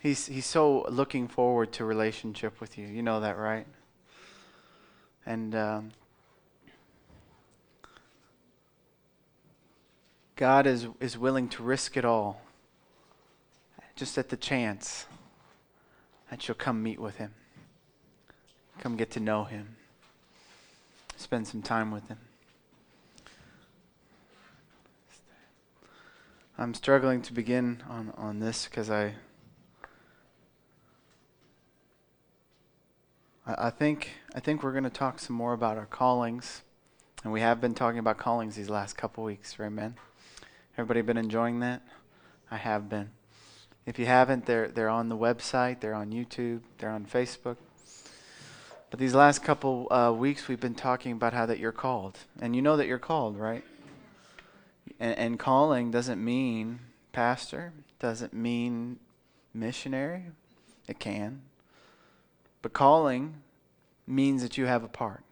He's, he's so looking forward to relationship with you. You know that, right? And um, God is, is willing to risk it all just at the chance that you'll come meet with Him, come get to know Him, spend some time with Him. I'm struggling to begin on, on this because I, I think I think we're going to talk some more about our callings, and we have been talking about callings these last couple weeks, man? Everybody been enjoying that? I have been. If you haven't, they're they're on the website, they're on YouTube, they're on Facebook. But these last couple uh, weeks, we've been talking about how that you're called, and you know that you're called, right? And, and calling doesn't mean pastor, doesn't mean missionary. It can. But calling means that you have a part,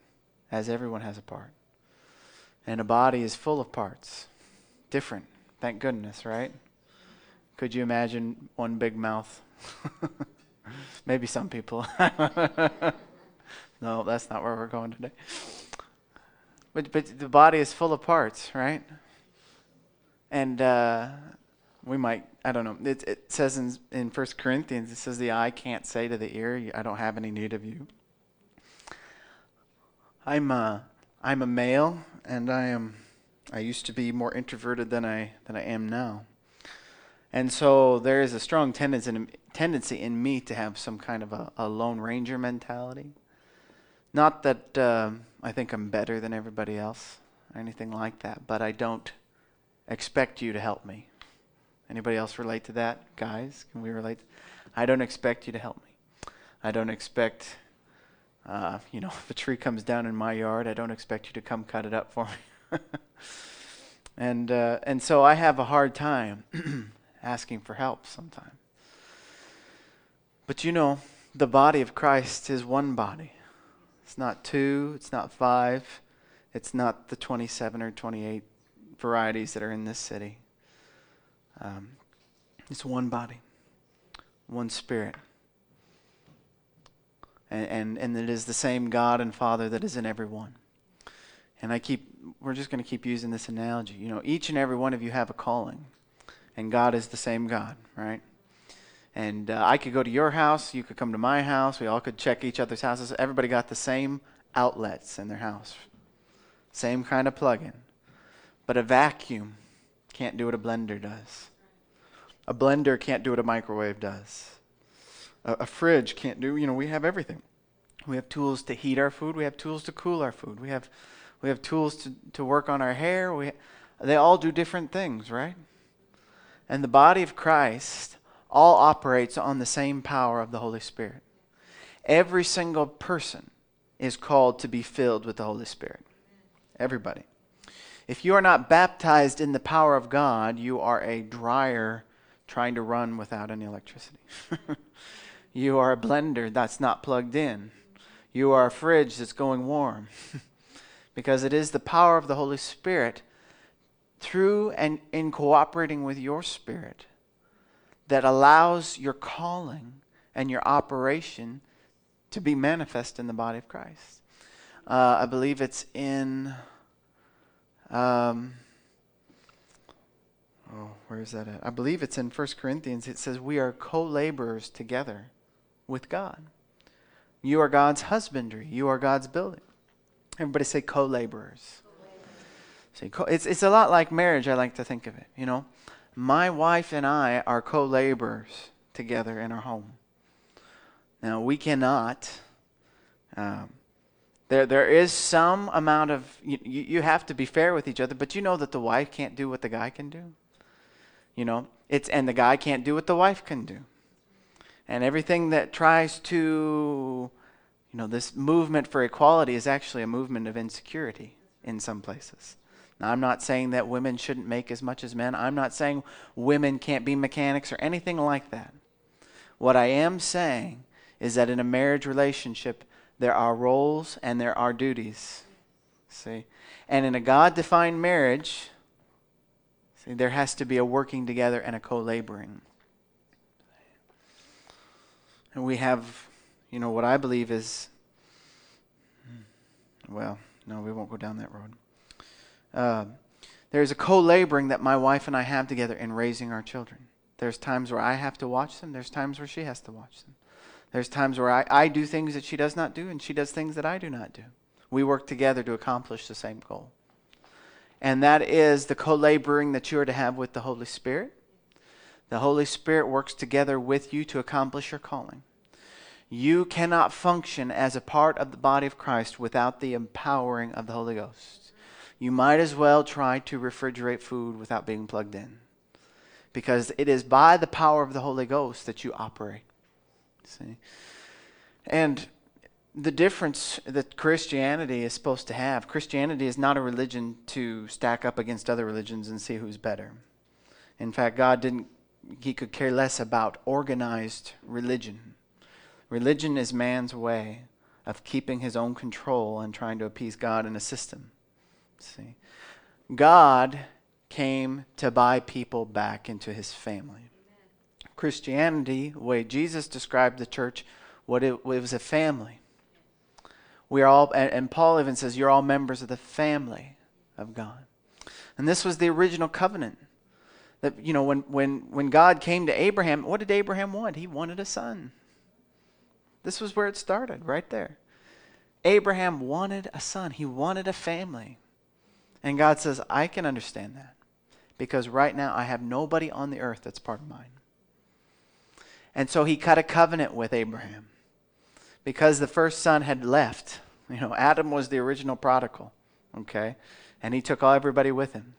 as everyone has a part. And a body is full of parts, different. Thank goodness, right? Could you imagine one big mouth? Maybe some people. no, that's not where we're going today. But, but the body is full of parts, right? And uh, we might, I don't know, it, it says in, in 1 Corinthians, it says the eye can't say to the ear, I don't have any need of you. I'm a, I'm a male, and I am, I used to be more introverted than I, than I am now. And so there is a strong tendency in, tendency in me to have some kind of a, a Lone Ranger mentality. Not that uh, I think I'm better than everybody else or anything like that, but I don't expect you to help me. Anybody else relate to that? Guys, can we relate? I don't expect you to help me. I don't expect, uh, you know, if a tree comes down in my yard, I don't expect you to come cut it up for me. and, uh, and so I have a hard time asking for help sometimes. But you know, the body of Christ is one body. It's not two, it's not five, it's not the 27 or 28 varieties that are in this city. Um, it's one body, one spirit. And, and, and it is the same God and Father that is in everyone. And I keep, we're just going to keep using this analogy. You know, each and every one of you have a calling, and God is the same God, right? And uh, I could go to your house, you could come to my house, we all could check each other's houses. Everybody got the same outlets in their house, same kind of plug in. But a vacuum can't do what a blender does. A blender can't do what a microwave does. A, a, fridge can't do, you know, we have everything. We have tools to heat our food, we have tools to cool our food. We have we have tools to, to work on our hair. We they all do different things, right? And the body of Christ all operates on the same power of the Holy Spirit. Every single person is called to be filled with the Holy Spirit. Everybody. If you are not baptized in the power of God, you are a dryer trying to run without any electricity. you are a blender that's not plugged in. You are a fridge that's going warm. because it is the power of the Holy Spirit through and in cooperating with your spirit that allows your calling and your operation to be manifest in the body of Christ. Uh, I believe it's in um, oh, where is that at? I believe it's in 1 Corinthians. It says, We are co laborers together with God. You are God's husbandry, you are God's building. Everybody say co laborers. See, it's, it's a lot like marriage, I like to think of it. You know, my wife and I are co laborers together in our home. Now, we cannot um, there, there is some amount of, you, you have to be fair with each other, but you know that the wife can't do what the guy can do. You know, it's, and the guy can't do what the wife can do. And everything that tries to, you know, this movement for equality is actually a movement of insecurity in some places. Now, I'm not saying that women shouldn't make as much as men. I'm not saying women can't be mechanics or anything like that. What I am saying is that in a marriage relationship, there are roles and there are duties. See? And in a God defined marriage, see, there has to be a working together and a co laboring. And we have, you know, what I believe is, well, no, we won't go down that road. Uh, there's a co laboring that my wife and I have together in raising our children. There's times where I have to watch them, there's times where she has to watch them. There's times where I, I do things that she does not do, and she does things that I do not do. We work together to accomplish the same goal. And that is the co laboring that you are to have with the Holy Spirit. The Holy Spirit works together with you to accomplish your calling. You cannot function as a part of the body of Christ without the empowering of the Holy Ghost. You might as well try to refrigerate food without being plugged in. Because it is by the power of the Holy Ghost that you operate. See? And the difference that Christianity is supposed to have Christianity is not a religion to stack up against other religions and see who's better. In fact, God didn't, He could care less about organized religion. Religion is man's way of keeping his own control and trying to appease God in a system. See? God came to buy people back into his family. Christianity, the way Jesus described the church, what it, it was a family. We are all, and, and Paul even says, you're all members of the family of God. And this was the original covenant. That, you know, when, when, when God came to Abraham, what did Abraham want? He wanted a son. This was where it started, right there. Abraham wanted a son, he wanted a family. And God says, I can understand that because right now I have nobody on the earth that's part of mine. And so he cut a covenant with Abraham because the first son had left. You know, Adam was the original prodigal, okay? And he took all everybody with him.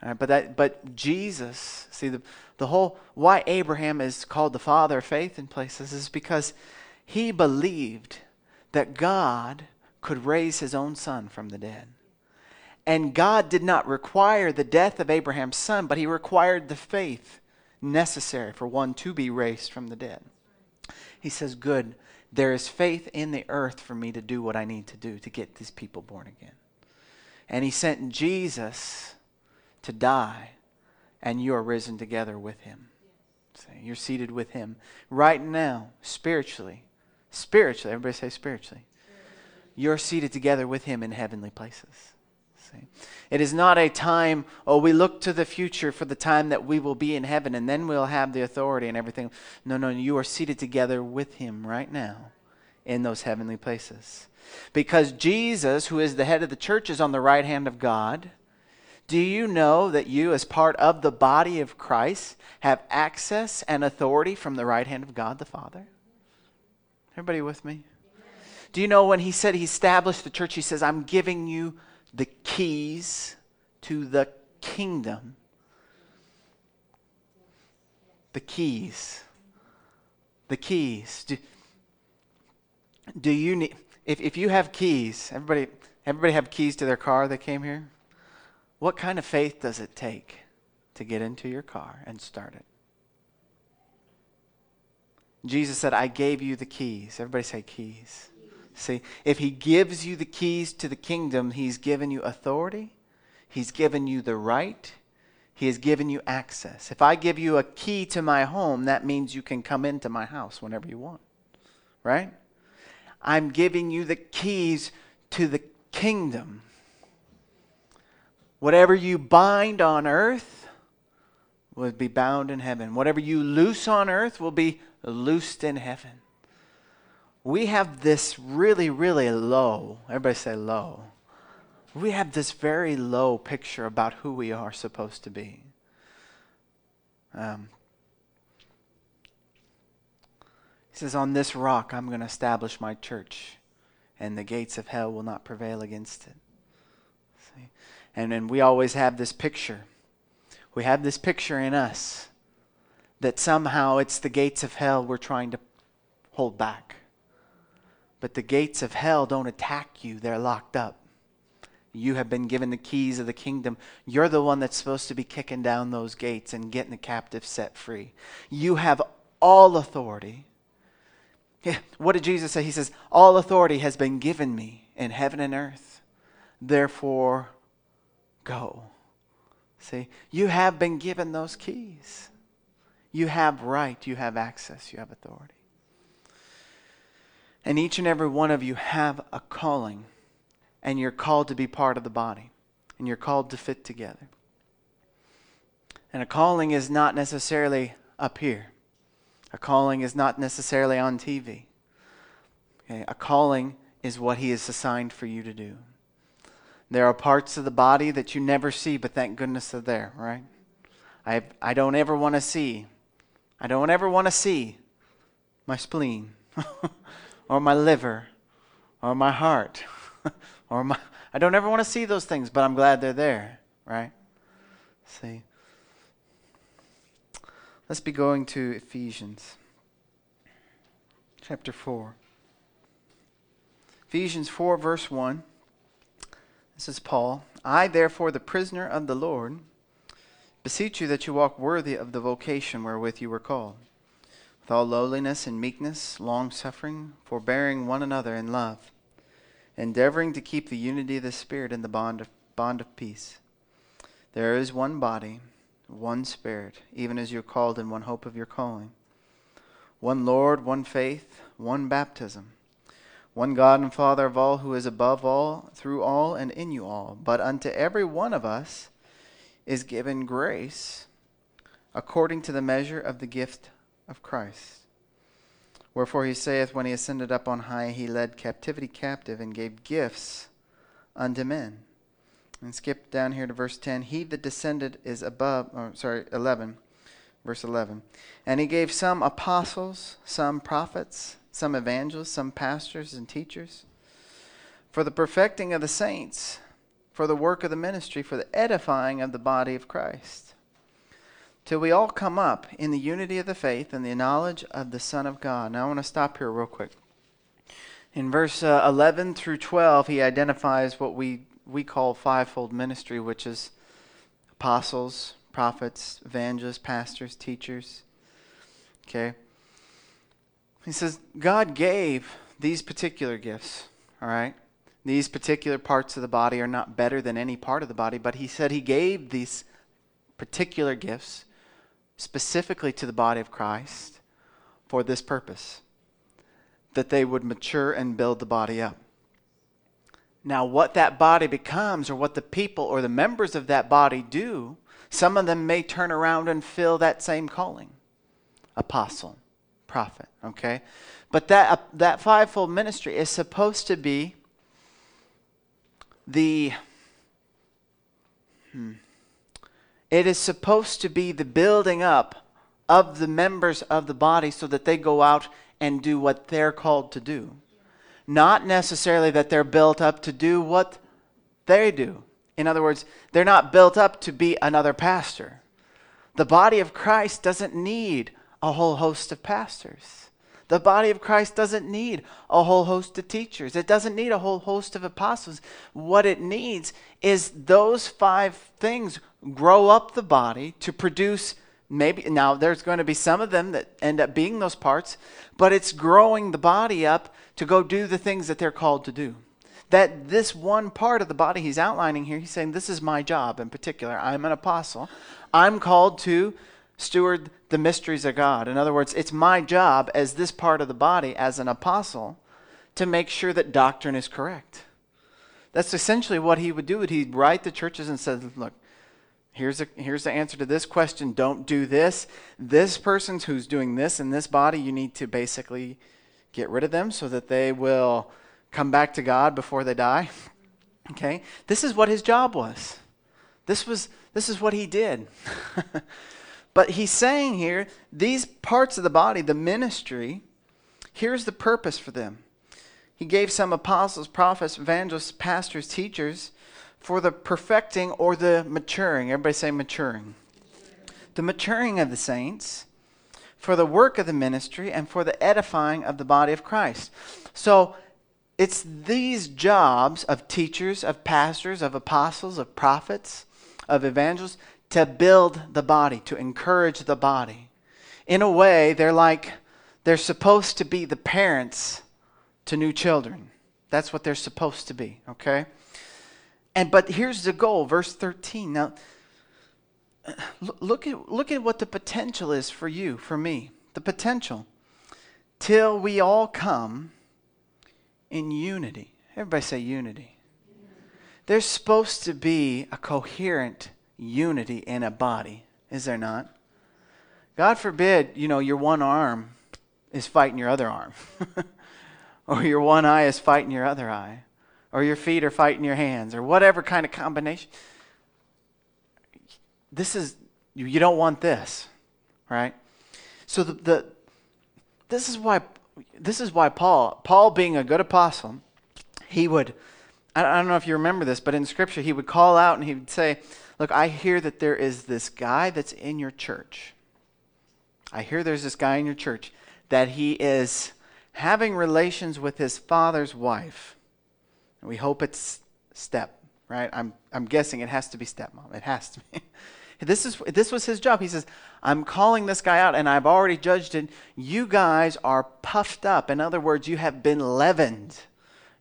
but that but Jesus, see the the whole why Abraham is called the father of faith in places is because he believed that God could raise his own son from the dead. And God did not require the death of Abraham's son, but he required the faith necessary for one to be raised from the dead. He says, Good, there is faith in the earth for me to do what I need to do to get these people born again. And he sent Jesus to die, and you are risen together with him. you're seated with him right now, spiritually Spiritually. Everybody say spiritually. You're seated together with him in heavenly places. See? It is not a time, oh, we look to the future for the time that we will be in heaven and then we'll have the authority and everything. No, no, you are seated together with him right now in those heavenly places. Because Jesus, who is the head of the church, is on the right hand of God. Do you know that you, as part of the body of Christ, have access and authority from the right hand of God the Father? Everybody with me? Do you know when he said he established the church, he says, I'm giving you the keys to the kingdom. The keys. The keys. Do, do you need, if, if you have keys, everybody, everybody have keys to their car that came here? What kind of faith does it take to get into your car and start it? Jesus said, I gave you the keys. Everybody say keys. See, if he gives you the keys to the kingdom, he's given you authority, he's given you the right, he has given you access. If I give you a key to my home, that means you can come into my house whenever you want. Right? I'm giving you the keys to the kingdom. Whatever you bind on earth will be bound in heaven. Whatever you loose on earth will be loosed in heaven. We have this really, really low, everybody say low. We have this very low picture about who we are supposed to be. Um, he says, On this rock I'm going to establish my church, and the gates of hell will not prevail against it. See? And, and we always have this picture. We have this picture in us that somehow it's the gates of hell we're trying to hold back. But the gates of hell don't attack you, they're locked up. You have been given the keys of the kingdom. You're the one that's supposed to be kicking down those gates and getting the captive set free. You have all authority. What did Jesus say? He says, All authority has been given me in heaven and earth. Therefore, go. See, you have been given those keys. You have right, you have access, you have authority. And each and every one of you have a calling, and you're called to be part of the body, and you're called to fit together. And a calling is not necessarily up here. A calling is not necessarily on TV. Okay? A calling is what He has assigned for you to do. There are parts of the body that you never see, but thank goodness they're there, right? I, I don't ever want to see, I don't ever want to see my spleen or my liver or my heart or my, I don't ever want to see those things, but I'm glad they're there, right? See? Let's be going to Ephesians chapter 4. Ephesians 4, verse 1. This is Paul. I, therefore, the prisoner of the Lord, beseech you that you walk worthy of the vocation wherewith you were called, with all lowliness and meekness, long suffering, forbearing one another in love, endeavoring to keep the unity of the Spirit in the bond of, bond of peace. There is one body one Spirit, even as you're called in one hope of your calling. One Lord, one faith, one baptism. One God and Father of all, who is above all, through all, and in you all. But unto every one of us is given grace according to the measure of the gift of Christ. Wherefore he saith, When he ascended up on high, he led captivity captive and gave gifts unto men. And skip down here to verse 10. He that descended is above, oh, sorry, 11, verse 11. And he gave some apostles, some prophets, some evangelists, some pastors and teachers for the perfecting of the saints, for the work of the ministry, for the edifying of the body of Christ, till we all come up in the unity of the faith and the knowledge of the Son of God. Now I want to stop here real quick. In verse uh, 11 through 12, he identifies what we we call fivefold ministry, which is apostles, prophets, evangelists, pastors, teachers. Okay? He says God gave these particular gifts, all right? These particular parts of the body are not better than any part of the body, but he said he gave these particular gifts specifically to the body of Christ for this purpose that they would mature and build the body up. Now, what that body becomes, or what the people or the members of that body do, some of them may turn around and fill that same calling apostle, prophet, okay? But that, uh, that fivefold ministry is supposed to be the. Hmm, it is supposed to be the building up of the members of the body so that they go out and do what they're called to do. Not necessarily that they're built up to do what they do. In other words, they're not built up to be another pastor. The body of Christ doesn't need a whole host of pastors. The body of Christ doesn't need a whole host of teachers. It doesn't need a whole host of apostles. What it needs is those five things grow up the body to produce maybe now there's going to be some of them that end up being those parts, but it's growing the body up to go do the things that they're called to do. That this one part of the body he's outlining here, he's saying, This is my job in particular. I'm an apostle. I'm called to steward the mysteries of God. In other words, it's my job as this part of the body, as an apostle, to make sure that doctrine is correct. That's essentially what he would do. He'd write the churches and say, Look, Here's, a, here's the answer to this question. Don't do this. This person's who's doing this in this body, you need to basically get rid of them so that they will come back to God before they die. Okay? This is what his job was. This was this is what he did. but he's saying here, these parts of the body, the ministry, here's the purpose for them. He gave some apostles, prophets, evangelists, pastors, teachers for the perfecting or the maturing. Everybody say maturing. The maturing of the saints, for the work of the ministry, and for the edifying of the body of Christ. So it's these jobs of teachers, of pastors, of apostles, of prophets, of evangelists to build the body, to encourage the body. In a way, they're like, they're supposed to be the parents to new children. That's what they're supposed to be, okay? And but here's the goal, verse 13. Now look at look at what the potential is for you, for me. The potential. Till we all come in unity. Everybody say unity. There's supposed to be a coherent unity in a body, is there not? God forbid, you know, your one arm is fighting your other arm, or your one eye is fighting your other eye, or your feet are fighting your hands, or whatever kind of combination. This is, you, don't want this, right? So the, the this is why this is why Paul, Paul being a good apostle, he would I don't know if you remember this, but in scripture he would call out and he would say, "Look, I hear that there is this guy that's in your church. I hear there's this guy in your church that he is having relations with his father's wife. And we hope it's step, right? I'm I'm guessing it has to be stepmom. It has to be. This, is, this was his job. He says, I'm calling this guy out and I've already judged it. You guys are puffed up. In other words, you have been leavened.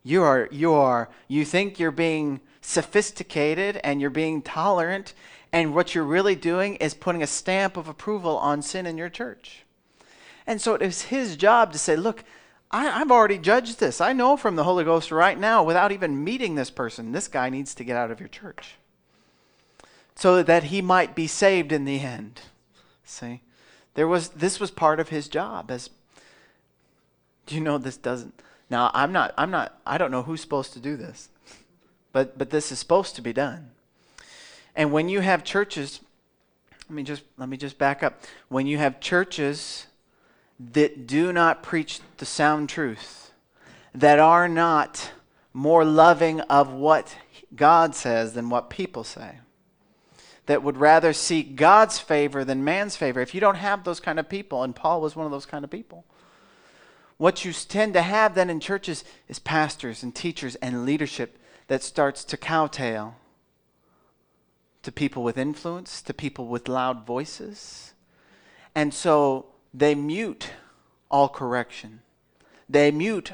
You are, you are, you think you're being sophisticated and you're being tolerant, and what you're really doing is putting a stamp of approval on sin in your church. And so it is his job to say, Look, I, have already judged this. I know from the Holy Ghost right now, without even meeting this person, this guy needs to get out of your church so that he might be saved in the end. See? There was this was part of his job as do you know this doesn't now I'm not I'm not I don't know who's supposed to do this. But but this is supposed to be done. And when you have churches let me just let me just back up. When you have churches that do not preach the sound truth, that are not more loving of what God says than what people say that would rather seek God's favor than man's favor. If you don't have those kind of people, and Paul was one of those kind of people, what you tend to have then in churches is pastors and teachers and leadership that starts to cowtail to people with influence, to people with loud voices. And so they mute all correction, they mute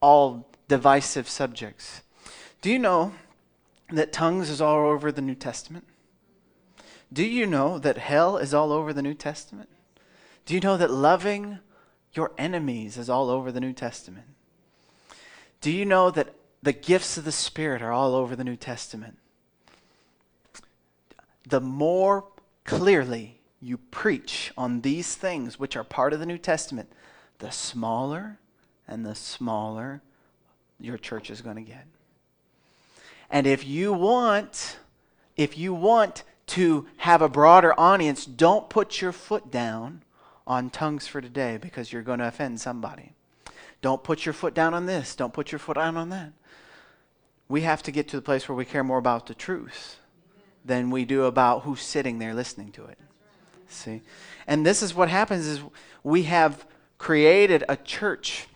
all divisive subjects. Do you know that tongues is all over the New Testament? Do you know that hell is all over the New Testament? Do you know that loving your enemies is all over the New Testament? Do you know that the gifts of the Spirit are all over the New Testament? The more clearly you preach on these things, which are part of the New Testament, the smaller and the smaller your church is going to get. And if you want, if you want to have a broader audience, don't put your foot down on tongues for today because you're going to offend somebody. Don't put your foot down on this. Don't put your foot down on that. We have to get to the place where we care more about the truth than we do about who's sitting there listening to it. See? And this is what happens is we have created a church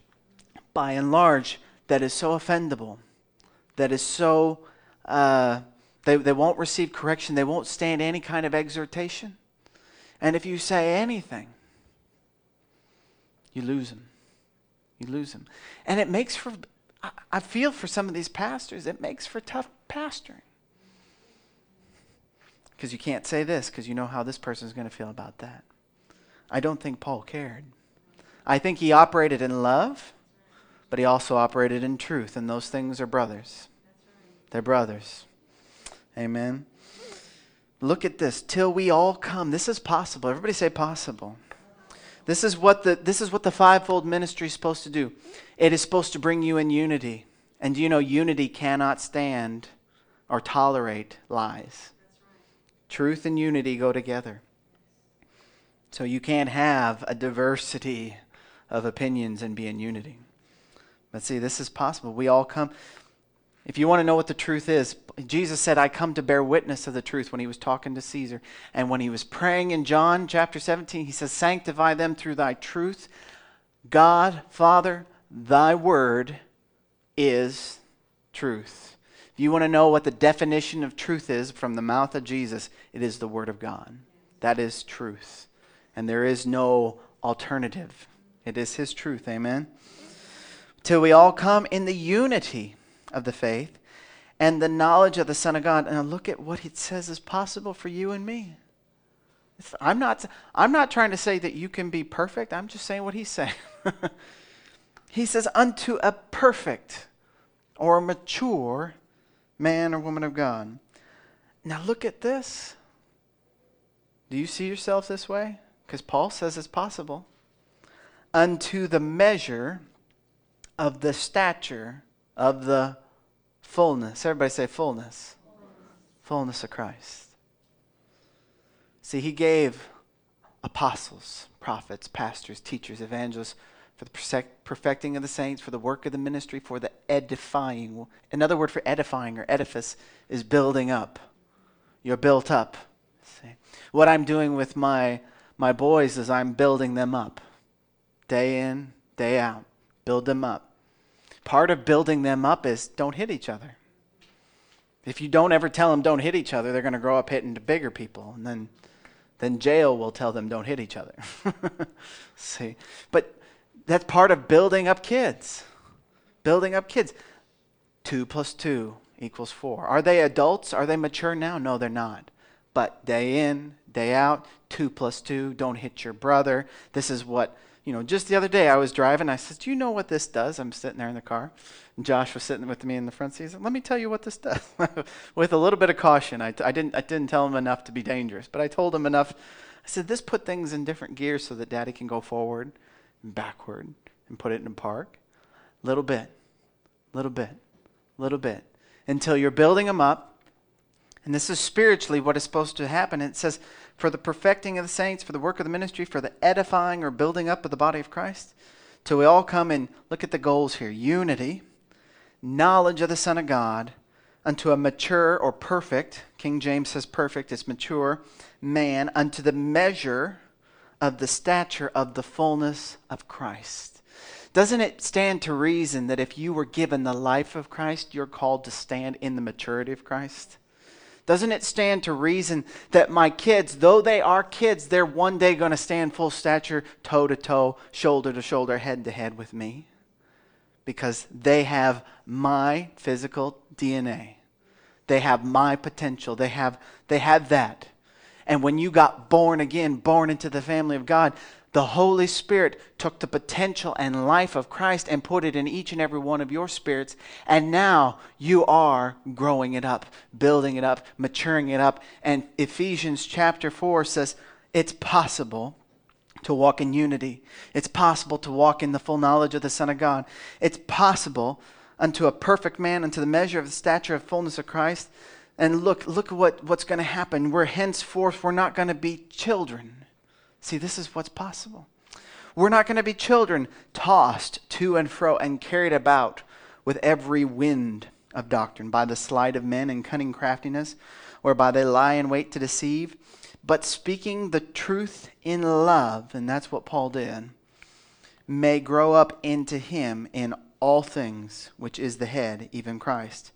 by and large that is so offendable, that is so uh, they, they won't receive correction. They won't stand any kind of exhortation. And if you say anything, you lose them. You lose them. And it makes for, I feel for some of these pastors, it makes for tough pastoring. Because you can't say this because you know how this person is going to feel about that. I don't think Paul cared. I think he operated in love, but he also operated in truth, and those things are brothers. They're brothers. Amen. Look at this. Till we all come. This is possible. Everybody say possible. This is what the this is what the fivefold ministry is supposed to do. It is supposed to bring you in unity. And you know unity cannot stand or tolerate lies. Truth and unity go together. So you can't have a diversity of opinions and be in unity. But see, this is possible. We all come. If you want to know what the truth is, Jesus said, I come to bear witness of the truth when he was talking to Caesar. And when he was praying in John chapter 17, he says, Sanctify them through thy truth. God, Father, thy word is truth. If you want to know what the definition of truth is from the mouth of Jesus, it is the word of God. That is truth. And there is no alternative. It is his truth. Amen. Till we all come in the unity of the faith and the knowledge of the Son of God. And look at what it says is possible for you and me. I'm not, I'm not trying to say that you can be perfect. I'm just saying what he's saying. He says, unto a perfect or mature man or woman of God. Now look at this. Do you see yourself this way? Because Paul says it's possible. Unto the measure of the stature of the fullness. Everybody say fullness. Fullness of Christ. See, he gave apostles, prophets, pastors, teachers, evangelists for the perfecting of the saints, for the work of the ministry, for the edifying. Another word for edifying or edifice is building up. You're built up. See? What I'm doing with my, my boys is I'm building them up. Day in, day out. Build them up. Part of building them up is don't hit each other. If you don't ever tell them don't hit each other, they're going to grow up hitting bigger people. And then, then jail will tell them don't hit each other. See? But that's part of building up kids. Building up kids. Two plus two equals four. Are they adults? Are they mature now? No, they're not. But day in, day out, two plus two, don't hit your brother. This is what, you know, just the other day I was driving. I said, Do you know what this does? I'm sitting there in the car. And Josh was sitting with me in the front seat. Said, Let me tell you what this does. with a little bit of caution. I, I, didn't, I didn't tell him enough to be dangerous, but I told him enough. I said, This put things in different gears so that daddy can go forward and backward and put it in park. Little bit, little bit, little bit. Until you're building them up. And this is spiritually what is supposed to happen. It says, for the perfecting of the saints, for the work of the ministry, for the edifying or building up of the body of Christ. Till we all come and look at the goals here unity, knowledge of the Son of God, unto a mature or perfect, King James says perfect, it's mature, man, unto the measure of the stature of the fullness of Christ. Doesn't it stand to reason that if you were given the life of Christ, you're called to stand in the maturity of Christ? Doesn't it stand to reason that my kids, though they are kids, they're one day going to stand full stature, toe to toe, shoulder to shoulder, head to head with me? Because they have my physical DNA. They have my potential. They have, they have that. And when you got born again, born into the family of God, the Holy Spirit took the potential and life of Christ and put it in each and every one of your spirits. And now you are growing it up, building it up, maturing it up. And Ephesians chapter 4 says it's possible to walk in unity. It's possible to walk in the full knowledge of the Son of God. It's possible unto a perfect man, unto the measure of the stature of fullness of Christ and look, look what, what's going to happen. We're henceforth, we're not going to be children. See, this is what's possible. We're not going to be children tossed to and fro and carried about with every wind of doctrine by the sleight of men and cunning craftiness, whereby they lie in wait to deceive, but speaking the truth in love, and that's what Paul did, may grow up into him in all things, which is the head, even Christ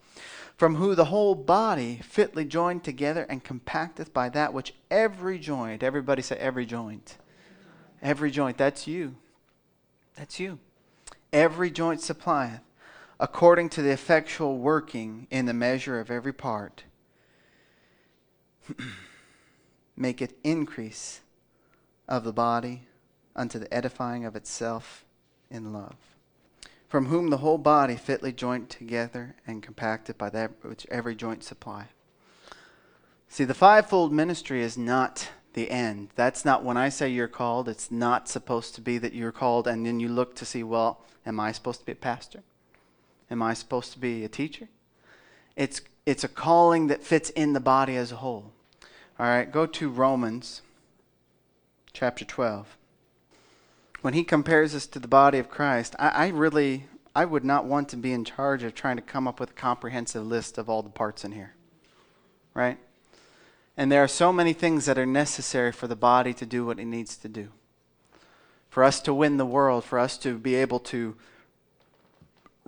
from who the whole body fitly joined together and compacteth by that which every joint, everybody say every joint. Every joint, that's you. That's you. Every joint supplieth, according to the effectual working in the measure of every part. Make it increase of the body unto the edifying of itself in love from whom the whole body fitly joined together and compacted by that which every joint supply. See, the fivefold ministry is not the end. That's not when I say you're called, it's not supposed to be that you're called and then you look to see, well, am I supposed to be a pastor? Am I supposed to be a teacher? It's, it's a calling that fits in the body as a whole. All right, go to Romans chapter 12 when he compares us to the body of Christ, I, I, really, I would not want to be in charge of trying to come up with a comprehensive list of all the parts in here. Right? And there are so many things that are necessary for the body to do what it needs to do. For us to win the world, for us to be able to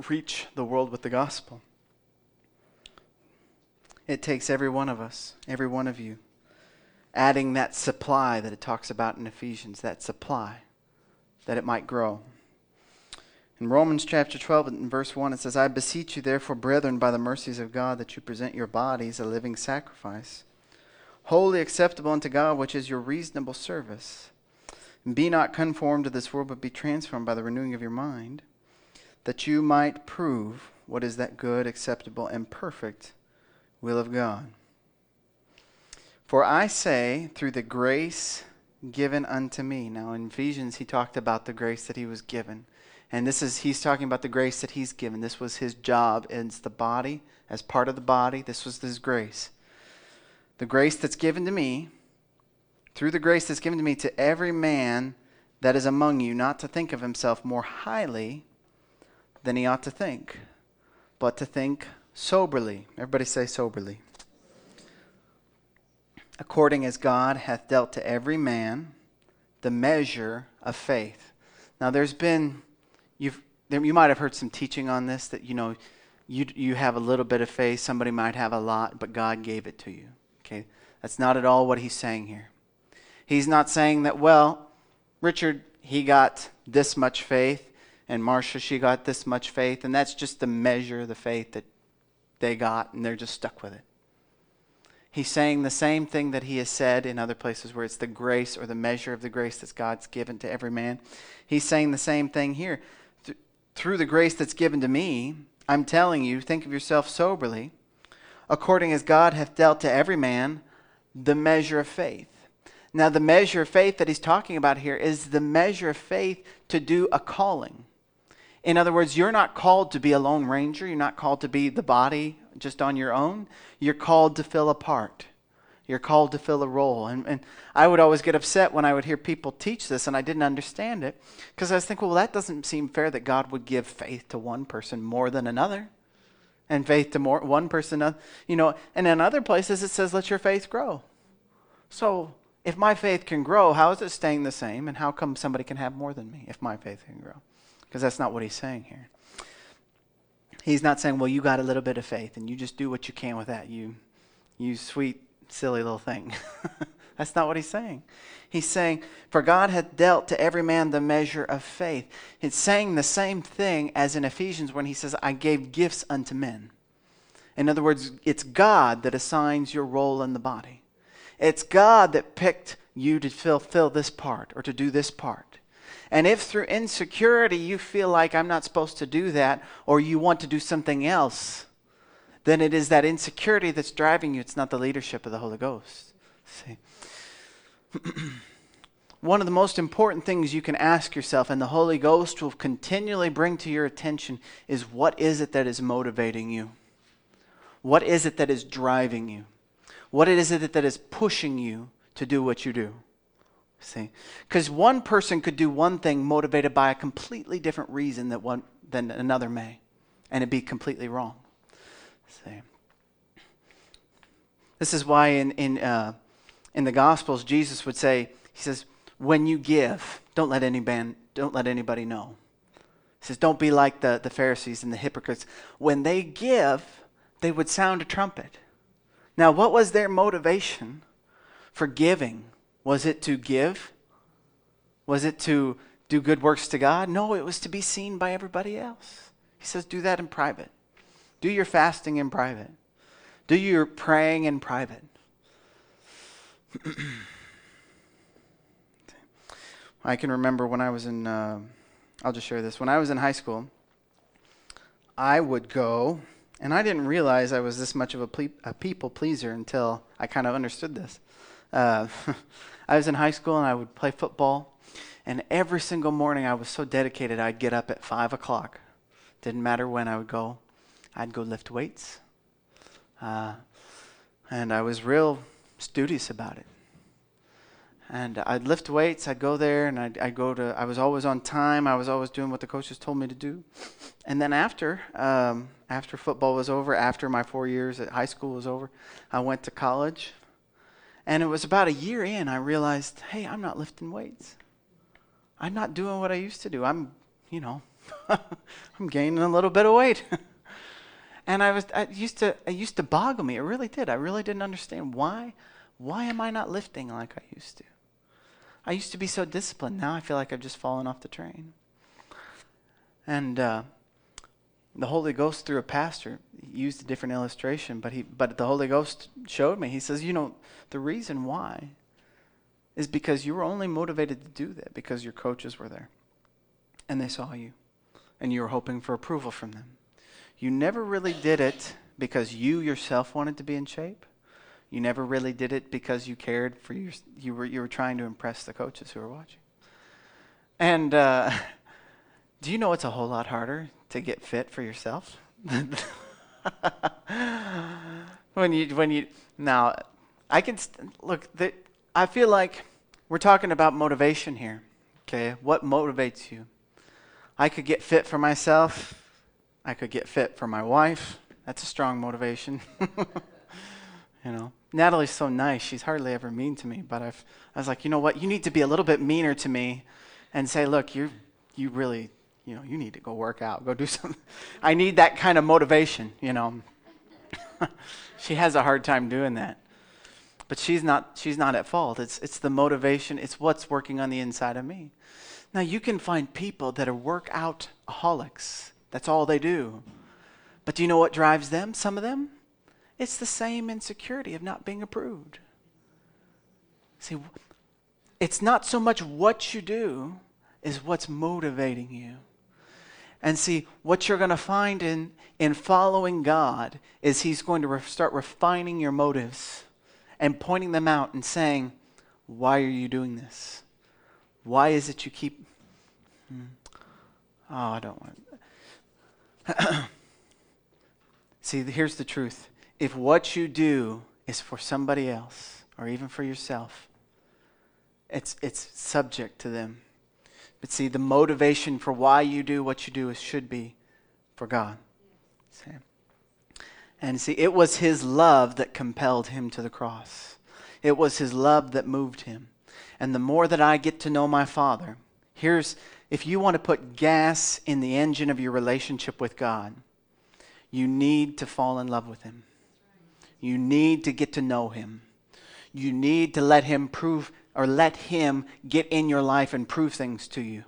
reach the world with the gospel. It takes every one of us, every one of you, adding that supply that it talks about in Ephesians, that supply that it might grow. In Romans chapter 12 and verse 1, it says, I beseech you, therefore, brethren, by the mercies of God, that you present your bodies a living sacrifice, wholly acceptable unto God, which is your reasonable service. And be not conformed to this world, but be transformed by the renewing of your mind, that you might prove what is that good, acceptable, and perfect will of God. For I say, through the grace given unto me. Now, in Ephesians, he talked about the grace that he was given. And this is, he's talking about the grace that he's given. This was his job as the body, as part of the body. This was his grace. The grace that's given to me, through the grace that's given to me to every man that is among you, not to think of himself more highly than he ought to think, but to think soberly. Everybody say soberly. According as God hath dealt to every man the measure of faith. Now, there's been, you've, there, you might have heard some teaching on this that, you know, you, you have a little bit of faith, somebody might have a lot, but God gave it to you. Okay? That's not at all what he's saying here. He's not saying that, well, Richard, he got this much faith, and Marcia, she got this much faith, and that's just the measure of the faith that they got, and they're just stuck with it. He's saying the same thing that he has said in other places where it's the grace or the measure of the grace that God's given to every man. He's saying the same thing here. Th- through the grace that's given to me, I'm telling you, think of yourself soberly, according as God hath dealt to every man the measure of faith. Now, the measure of faith that he's talking about here is the measure of faith to do a calling. In other words, you're not called to be a lone ranger. You're not called to be the body just on your own. You're called to fill a part. You're called to fill a role. And, and I would always get upset when I would hear people teach this and I didn't understand it because I was thinking, well, that doesn't seem fair that God would give faith to one person more than another and faith to more one person uh, you know and in other places it says let your faith grow so if my faith can grow how is it staying the same and how come somebody can have more than me if my faith can grow because that's not what he's saying here he's not saying well you got a little bit of faith and you just do what you can with that you you sweet silly little thing that's not what he's saying He's saying, For God hath dealt to every man the measure of faith. It's saying the same thing as in Ephesians when he says, I gave gifts unto men. In other words, it's God that assigns your role in the body. It's God that picked you to fulfill this part or to do this part. And if through insecurity you feel like I'm not supposed to do that or you want to do something else, then it is that insecurity that's driving you. It's not the leadership of the Holy Ghost. See? One of the most important things you can ask yourself, and the Holy Ghost will continually bring to your attention, is what is it that is motivating you? What is it that is driving you? What is it that is pushing you to do what you do? See? Because one person could do one thing motivated by a completely different reason that one, than another may, and it'd be completely wrong. See? This is why in, in uh, in the Gospels, Jesus would say, He says, when you give, don't let any man, don't let anybody know. He says, don't be like the, the Pharisees and the hypocrites. When they give, they would sound a trumpet. Now, what was their motivation for giving? Was it to give? Was it to do good works to God? No, it was to be seen by everybody else. He says, do that in private. Do your fasting in private. Do your praying in private. I can remember when I was in, uh, I'll just share this. When I was in high school, I would go, and I didn't realize I was this much of a, ple- a people pleaser until I kind of understood this. Uh, I was in high school and I would play football, and every single morning I was so dedicated I'd get up at 5 o'clock. Didn't matter when I would go. I'd go lift weights. Uh, and I was real studious about it. And I'd lift weights, I'd go there, and I'd, I'd, go to, I was always on time, I was always doing what the coaches told me to do. And then after, um, after football was over, after my four years at high school was over, I went to college. And it was about a year in, I realized, hey, I'm not lifting weights. I'm not doing what I used to do. I'm, you know, I'm gaining a little bit of weight. And I was I used to it used to boggle me. It really did. I really didn't understand why why am I not lifting like I used to? I used to be so disciplined. Now I feel like I've just fallen off the train. And uh, the Holy Ghost through a pastor used a different illustration, but he but the Holy Ghost showed me. He says, you know, the reason why is because you were only motivated to do that because your coaches were there and they saw you and you were hoping for approval from them. You never really did it because you yourself wanted to be in shape. You never really did it because you cared for your, you were, you were trying to impress the coaches who were watching. And uh, do you know it's a whole lot harder to get fit for yourself? when you, when you, now, I can, st- look, I feel like we're talking about motivation here. Okay, what motivates you? I could get fit for myself. I could get fit for my wife. That's a strong motivation. you know, Natalie's so nice. She's hardly ever mean to me, but I've, I was like, you know what? You need to be a little bit meaner to me and say, look, you you really, you know, you need to go work out, go do something. I need that kind of motivation, you know. she has a hard time doing that. But she's not she's not at fault. It's it's the motivation, it's what's working on the inside of me. Now you can find people that are workout aholics. That's all they do. But do you know what drives them? Some of them? It's the same insecurity of not being approved. See, it's not so much what you do, is what's motivating you. And see, what you're going to find in, in following God is He's going to re- start refining your motives and pointing them out and saying, Why are you doing this? Why is it you keep. Hmm. Oh, I don't want. see, here's the truth. If what you do is for somebody else or even for yourself, it's, it's subject to them. But see, the motivation for why you do what you do is, should be for God. See? And see, it was his love that compelled him to the cross. It was his love that moved him. And the more that I get to know my Father, here's if you want to put gas in the engine of your relationship with God, you need to fall in love with him. You need to get to know him. You need to let him prove or let Him get in your life and prove things to you.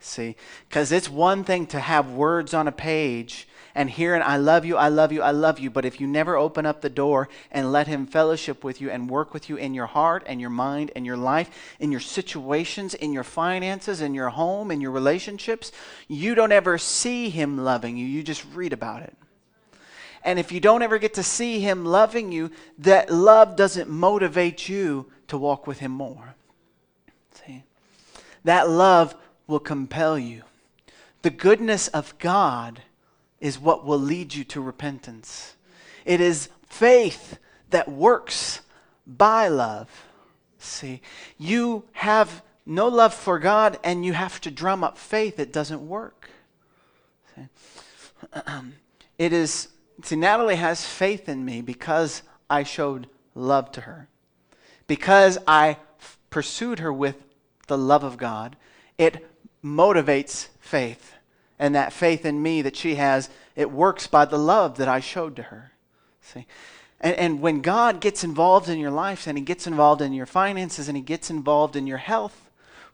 See? Because it's one thing to have words on a page and hearing, I love you, I love you, I love you. But if you never open up the door and let Him fellowship with you and work with you in your heart and your mind and your life, in your situations, in your finances, in your home, in your relationships, you don't ever see Him loving you. You just read about it. And if you don't ever get to see Him loving you, that love doesn't motivate you to walk with Him more. See? That love will compel you. The goodness of God is what will lead you to repentance. It is faith that works by love. See, you have no love for God and you have to drum up faith. It doesn't work. See? It is, see, Natalie has faith in me because I showed love to her because I f- pursued her with the love of God, it motivates faith. And that faith in me that she has, it works by the love that I showed to her. See? And, and when God gets involved in your life and He gets involved in your finances and He gets involved in your health,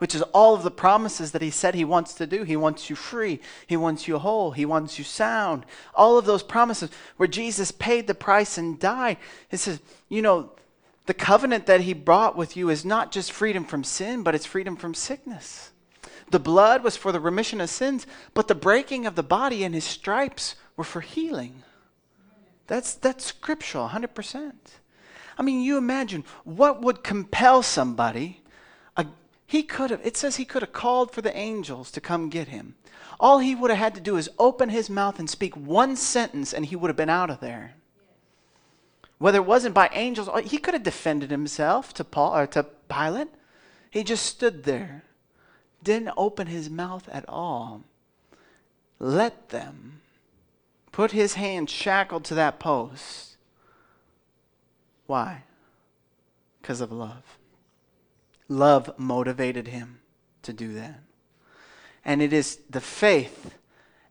which is all of the promises that He said He wants to do, He wants you free, He wants you whole, He wants you sound. All of those promises where Jesus paid the price and died. It says, you know, the covenant that he brought with you is not just freedom from sin, but it's freedom from sickness. The blood was for the remission of sins, but the breaking of the body and his stripes were for healing. That's, that's scriptural, 100%. I mean, you imagine what would compel somebody. He could have, it says he could have called for the angels to come get him. All he would have had to do is open his mouth and speak one sentence, and he would have been out of there. Whether it wasn't by angels, he could have defended himself to Paul or to Pilate. He just stood there, didn't open his mouth at all. Let them put his hand shackled to that post. Why? Because of love. Love motivated him to do that. And it is the faith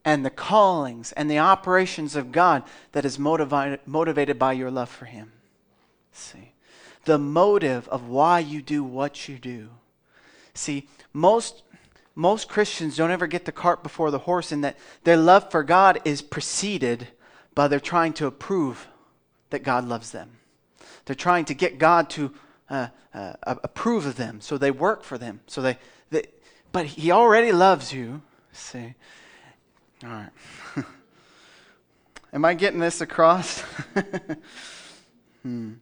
and the callings and the operations of God that is motivated, motivated by your love for Him. See, the motive of why you do what you do. See, most most Christians don't ever get the cart before the horse in that their love for God is preceded by their trying to approve that God loves them. They're trying to get God to uh, uh, approve of them, so they work for them. So they, they, but He already loves you. See, All right. Am I getting this across? hmm.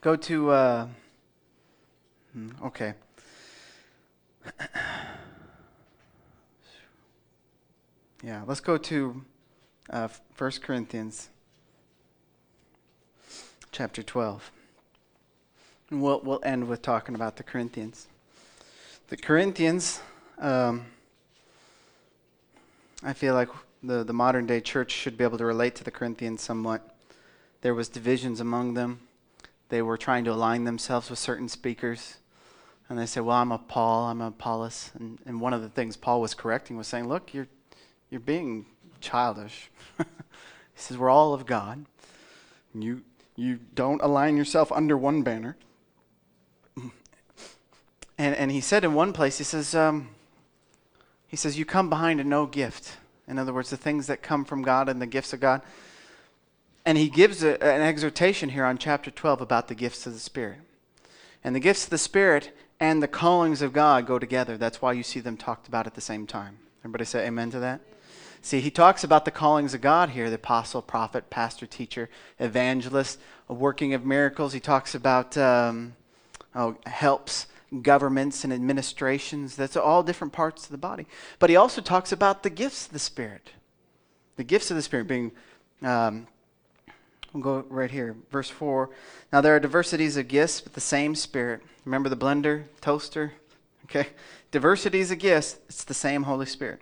Go to, uh, hmm, okay. yeah, let's go to uh, 1 Corinthians chapter 12. And we'll, we'll end with talking about the Corinthians. The Corinthians, um, I feel like the, the modern day church should be able to relate to the Corinthians somewhat. There was divisions among them. They were trying to align themselves with certain speakers. And they said, Well, I'm a Paul, I'm a Apollos. And, and one of the things Paul was correcting was saying, Look, you're, you're being childish. he says, We're all of God. You, you don't align yourself under one banner. And, and he said in one place, he says, um, he says, You come behind a no gift. In other words, the things that come from God and the gifts of God. And he gives a, an exhortation here on chapter 12 about the gifts of the Spirit. And the gifts of the Spirit and the callings of God go together. That's why you see them talked about at the same time. Everybody say amen to that? See, he talks about the callings of God here the apostle, prophet, pastor, teacher, evangelist, a working of miracles. He talks about um, oh, helps governments and administrations. That's all different parts of the body. But he also talks about the gifts of the Spirit. The gifts of the Spirit being, um, we'll go right here, verse 4. Now there are diversities of gifts, but the same Spirit. Remember the blender, toaster? Okay? Diversities of gifts, it's the same Holy Spirit.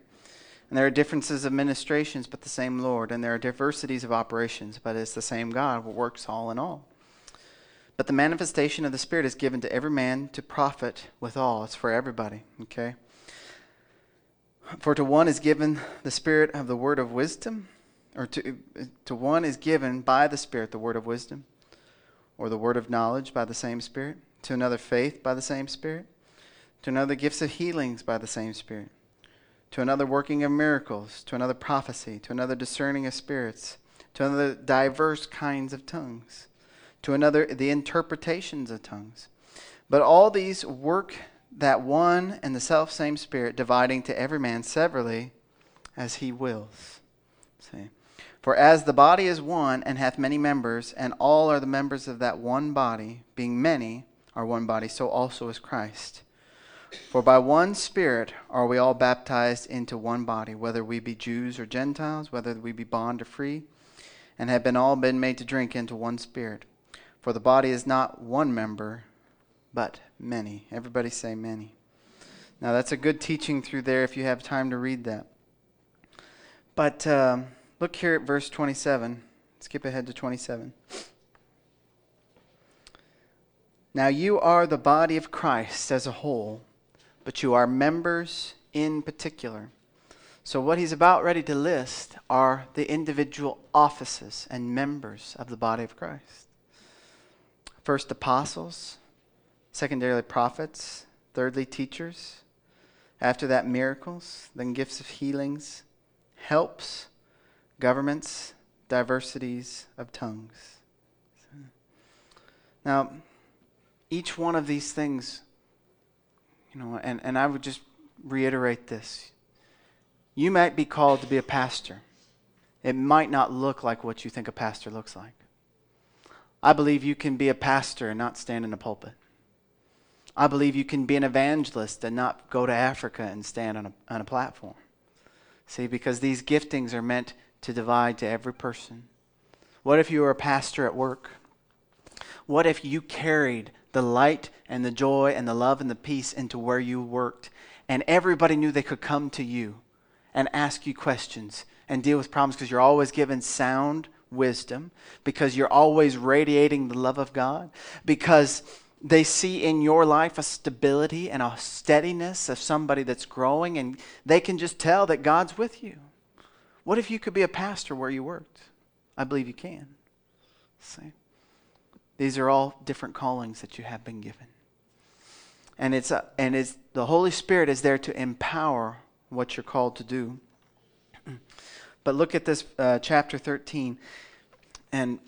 And there are differences of ministrations, but the same Lord. And there are diversities of operations, but it's the same God who works all in all. But the manifestation of the Spirit is given to every man to profit withal. It's for everybody, okay? For to one is given the Spirit of the word of wisdom, or to, to one is given by the Spirit the word of wisdom, or the word of knowledge by the same Spirit, to another faith by the same Spirit, to another gifts of healings by the same Spirit, to another working of miracles, to another prophecy, to another discerning of spirits, to another diverse kinds of tongues to another the interpretations of tongues. But all these work that one and the self same Spirit, dividing to every man severally as he wills. See? For as the body is one and hath many members, and all are the members of that one body, being many are one body, so also is Christ. For by one Spirit are we all baptized into one body, whether we be Jews or Gentiles, whether we be bond or free, and have been all been made to drink into one Spirit. For the body is not one member, but many. Everybody say many. Now, that's a good teaching through there if you have time to read that. But um, look here at verse 27. Skip ahead to 27. Now, you are the body of Christ as a whole, but you are members in particular. So, what he's about ready to list are the individual offices and members of the body of Christ. First, apostles. Secondarily, prophets. Thirdly, teachers. After that, miracles. Then, gifts of healings, helps, governments, diversities of tongues. Now, each one of these things, you know, and, and I would just reiterate this. You might be called to be a pastor. It might not look like what you think a pastor looks like. I believe you can be a pastor and not stand in a pulpit. I believe you can be an evangelist and not go to Africa and stand on a, on a platform. See, because these giftings are meant to divide to every person. What if you were a pastor at work? What if you carried the light and the joy and the love and the peace into where you worked and everybody knew they could come to you and ask you questions and deal with problems because you're always given sound wisdom, because you're always radiating the love of God, because they see in your life a stability and a steadiness of somebody that's growing, and they can just tell that God's with you. What if you could be a pastor where you worked? I believe you can. See? These are all different callings that you have been given. And it's a, and it's the Holy Spirit is there to empower what you're called to do. But look at this uh, chapter 13. And,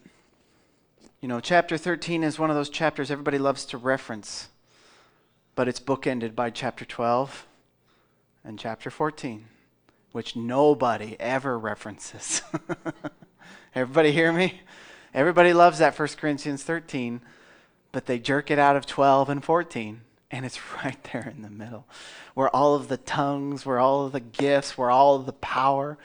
you know, chapter 13 is one of those chapters everybody loves to reference, but it's bookended by chapter 12 and chapter 14. which nobody ever references. Everybody hear me? Everybody loves that 1 Corinthians 13, but they jerk it out of 12 and 14. And it's right there in the middle, where all of the tongues, where all of the gifts, where all of the power.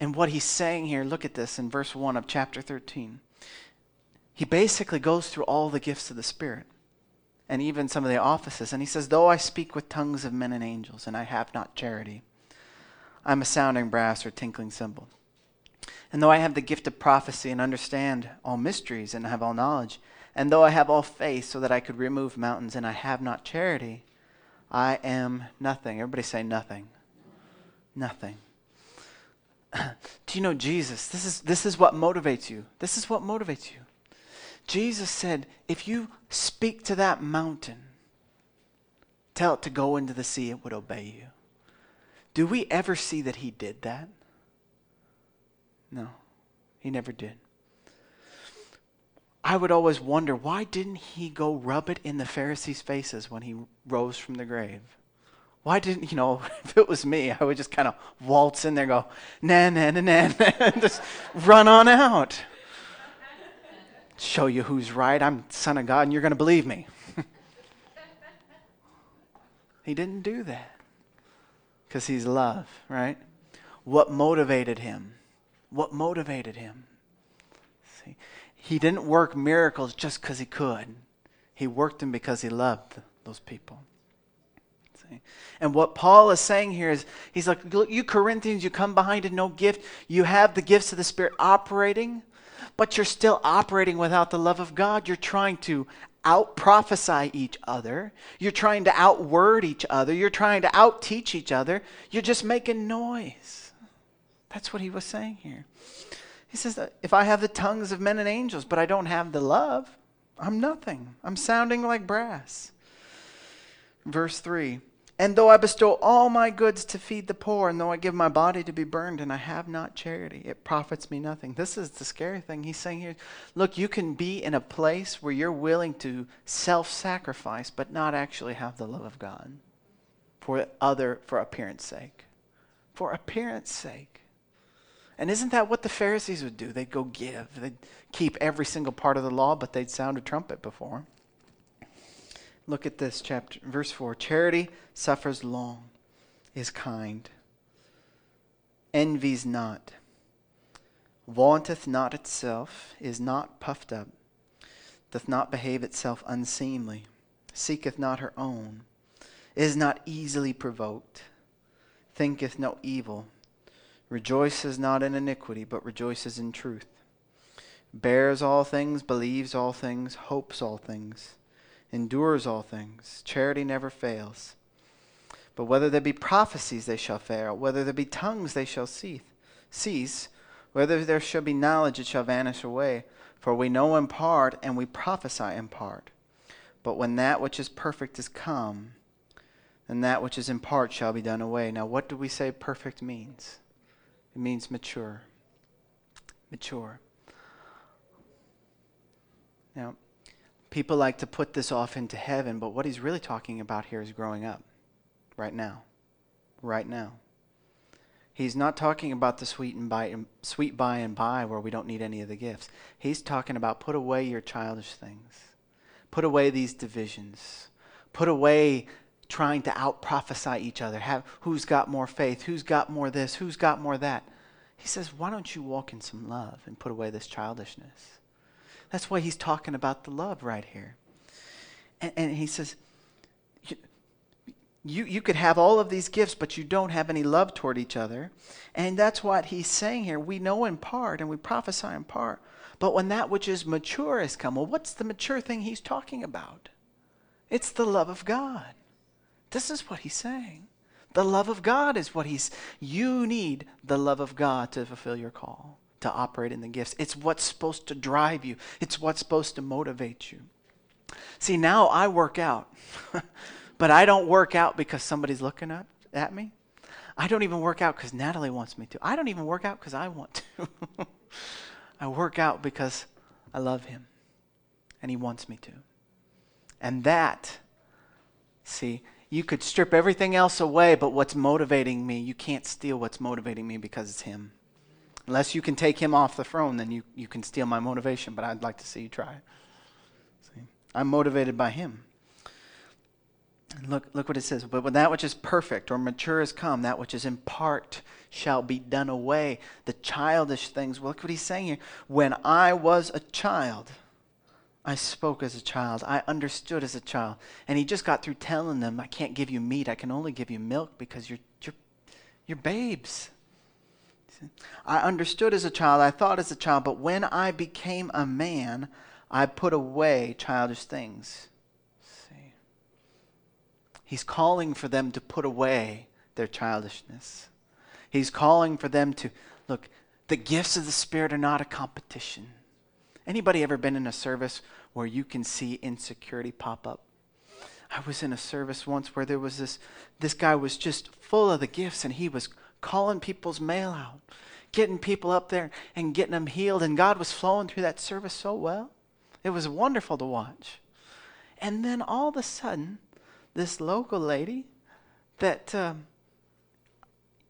And what he's saying here, look at this in verse 1 of chapter 13. He basically goes through all the gifts of the Spirit and even some of the offices. And he says, Though I speak with tongues of men and angels, and I have not charity, I'm a sounding brass or tinkling cymbal. And though I have the gift of prophecy and understand all mysteries and have all knowledge, and though I have all faith so that I could remove mountains and I have not charity, I am nothing. Everybody say nothing. Nothing. Do you know Jesus? This is, this is what motivates you. This is what motivates you. Jesus said, if you speak to that mountain, tell it to go into the sea, it would obey you. Do we ever see that he did that? No, he never did. I would always wonder why didn't he go rub it in the Pharisees' faces when he rose from the grave? Why didn't, you know, if it was me, I would just kind of waltz in there go, nah, nah, nah, nah, nah, just run on out. Show you who's right. I'm son of God and you're going to believe me. he didn't do that because he's love, right? What motivated him? What motivated him? See, he didn't work miracles just because he could. He worked them because he loved those people. And what Paul is saying here is, he's like, you Corinthians, you come behind in no gift. You have the gifts of the Spirit operating, but you're still operating without the love of God. You're trying to out prophesy each other. You're trying to outword each other. You're trying to out teach each other. You're just making noise. That's what he was saying here. He says if I have the tongues of men and angels, but I don't have the love, I'm nothing. I'm sounding like brass. Verse 3 And though I bestow all my goods to feed the poor, and though I give my body to be burned, and I have not charity, it profits me nothing. This is the scary thing. He's saying here look, you can be in a place where you're willing to self sacrifice, but not actually have the love of God for other, for appearance sake. For appearance sake. And isn't that what the Pharisees would do? They'd go give. They'd keep every single part of the law, but they'd sound a trumpet before. Look at this chapter, verse 4. Charity suffers long, is kind, envies not, vaunteth not itself, is not puffed up, doth not behave itself unseemly, seeketh not her own, is not easily provoked, thinketh no evil rejoices not in iniquity, but rejoices in truth, bears all things, believes all things, hopes all things, endures all things. Charity never fails. But whether there be prophecies, they shall fail. Whether there be tongues, they shall cease. Whether there shall be knowledge, it shall vanish away. For we know in part, and we prophesy in part. But when that which is perfect is come, then that which is in part shall be done away. Now, what do we say perfect means? It means mature. Mature. Now, people like to put this off into heaven, but what he's really talking about here is growing up right now. Right now. He's not talking about the sweet and by sweet by and by where we don't need any of the gifts. He's talking about put away your childish things. Put away these divisions. Put away trying to out prophesy each other. Have, who's got more faith? Who's got more this? Who's got more that? He says, why don't you walk in some love and put away this childishness? That's why he's talking about the love right here. And, and he says, you, you could have all of these gifts, but you don't have any love toward each other. And that's what he's saying here. We know in part and we prophesy in part. But when that which is mature has come, well, what's the mature thing he's talking about? It's the love of God. This is what he's saying. The love of God is what he's. You need the love of God to fulfill your call, to operate in the gifts. It's what's supposed to drive you, it's what's supposed to motivate you. See, now I work out, but I don't work out because somebody's looking up at me. I don't even work out because Natalie wants me to. I don't even work out because I want to. I work out because I love him and he wants me to. And that, see, you could strip everything else away, but what's motivating me, you can't steal what's motivating me because it's Him. Unless you can take Him off the throne, then you, you can steal my motivation, but I'd like to see you try. See? I'm motivated by Him. Look, look what it says. But when that which is perfect or mature has come, that which is in part shall be done away. The childish things. Well, look what he's saying here. When I was a child, I spoke as a child. I understood as a child. And he just got through telling them, I can't give you meat. I can only give you milk because you're, you're, you're babes. I understood as a child. I thought as a child. But when I became a man, I put away childish things. See? He's calling for them to put away their childishness. He's calling for them to look, the gifts of the Spirit are not a competition. Anybody ever been in a service where you can see insecurity pop up? I was in a service once where there was this this guy was just full of the gifts and he was calling people's mail out, getting people up there and getting them healed and God was flowing through that service so well. It was wonderful to watch. And then all of a sudden, this local lady that um,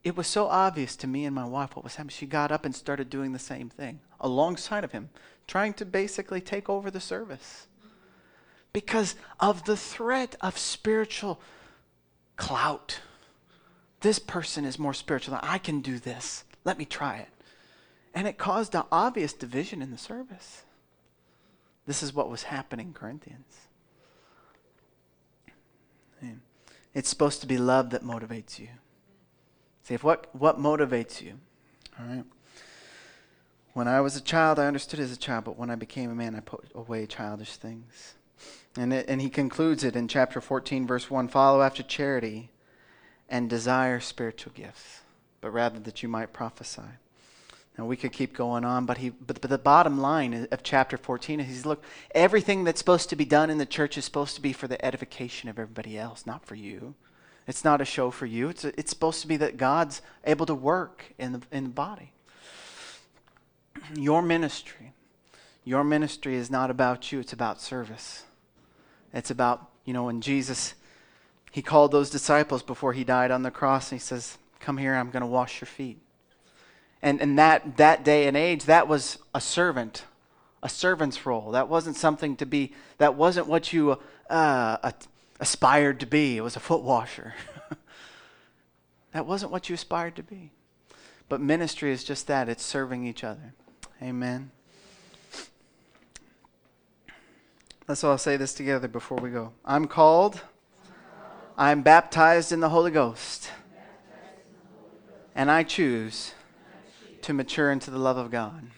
it was so obvious to me and my wife what was happening. She got up and started doing the same thing alongside of him, trying to basically take over the service because of the threat of spiritual clout. This person is more spiritual. I can do this. Let me try it. And it caused an obvious division in the service. This is what was happening, in Corinthians. It's supposed to be love that motivates you. See, if what, what motivates you? All right. When I was a child, I understood as a child, but when I became a man, I put away childish things. And, it, and he concludes it in chapter 14, verse 1 Follow after charity and desire spiritual gifts, but rather that you might prophesy. Now, we could keep going on, but, he, but, but the bottom line of chapter 14 is he's look, everything that's supposed to be done in the church is supposed to be for the edification of everybody else, not for you. It's not a show for you. It's, a, it's supposed to be that God's able to work in the, in the body. Your ministry, your ministry is not about you, it's about service. It's about, you know, when Jesus, he called those disciples before he died on the cross, and he says, Come here, I'm going to wash your feet. And, and that, that day and age, that was a servant, a servant's role. That wasn't something to be, that wasn't what you, uh, aspired to be. It was a foot washer. that wasn't what you aspired to be. But ministry is just that it's serving each other. Amen. Let's all say this together before we go. I'm called, I'm baptized in the Holy Ghost, and I choose to mature into the love of God.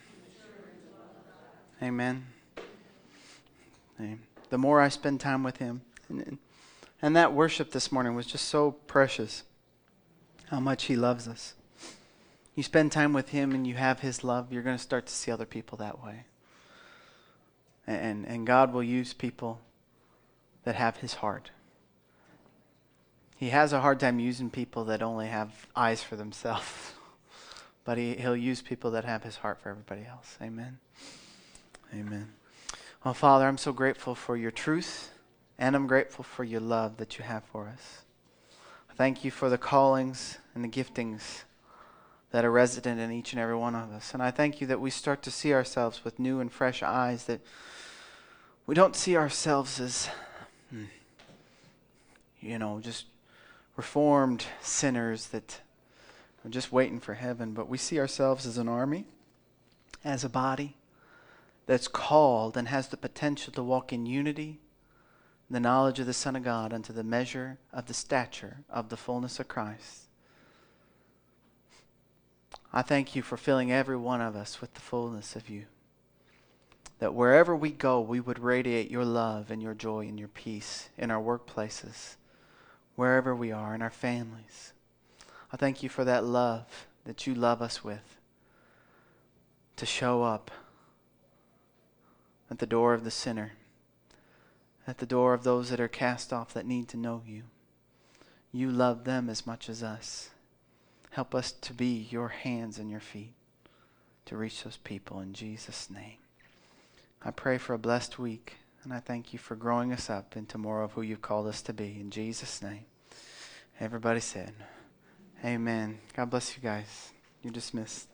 Amen. The more I spend time with Him, and that worship this morning was just so precious. How much He loves us. You spend time with Him and you have His love, you're going to start to see other people that way. And, and God will use people that have His heart. He has a hard time using people that only have eyes for themselves. but he, He'll use people that have His heart for everybody else. Amen. Amen. Well, Father, I'm so grateful for your truth. And I'm grateful for your love that you have for us. Thank you for the callings and the giftings that are resident in each and every one of us. And I thank you that we start to see ourselves with new and fresh eyes, that we don't see ourselves as, hmm, you know, just reformed sinners that are just waiting for heaven, but we see ourselves as an army, as a body that's called and has the potential to walk in unity the knowledge of the Son of God unto the measure of the stature of the fullness of Christ. I thank you for filling every one of us with the fullness of you. That wherever we go, we would radiate your love and your joy and your peace in our workplaces, wherever we are, in our families. I thank you for that love that you love us with to show up at the door of the sinner at the door of those that are cast off that need to know you. You love them as much as us. Help us to be your hands and your feet to reach those people in Jesus' name. I pray for a blessed week. And I thank you for growing us up into more of who you've called us to be. In Jesus' name. Everybody said, Amen. God bless you guys. You're dismissed.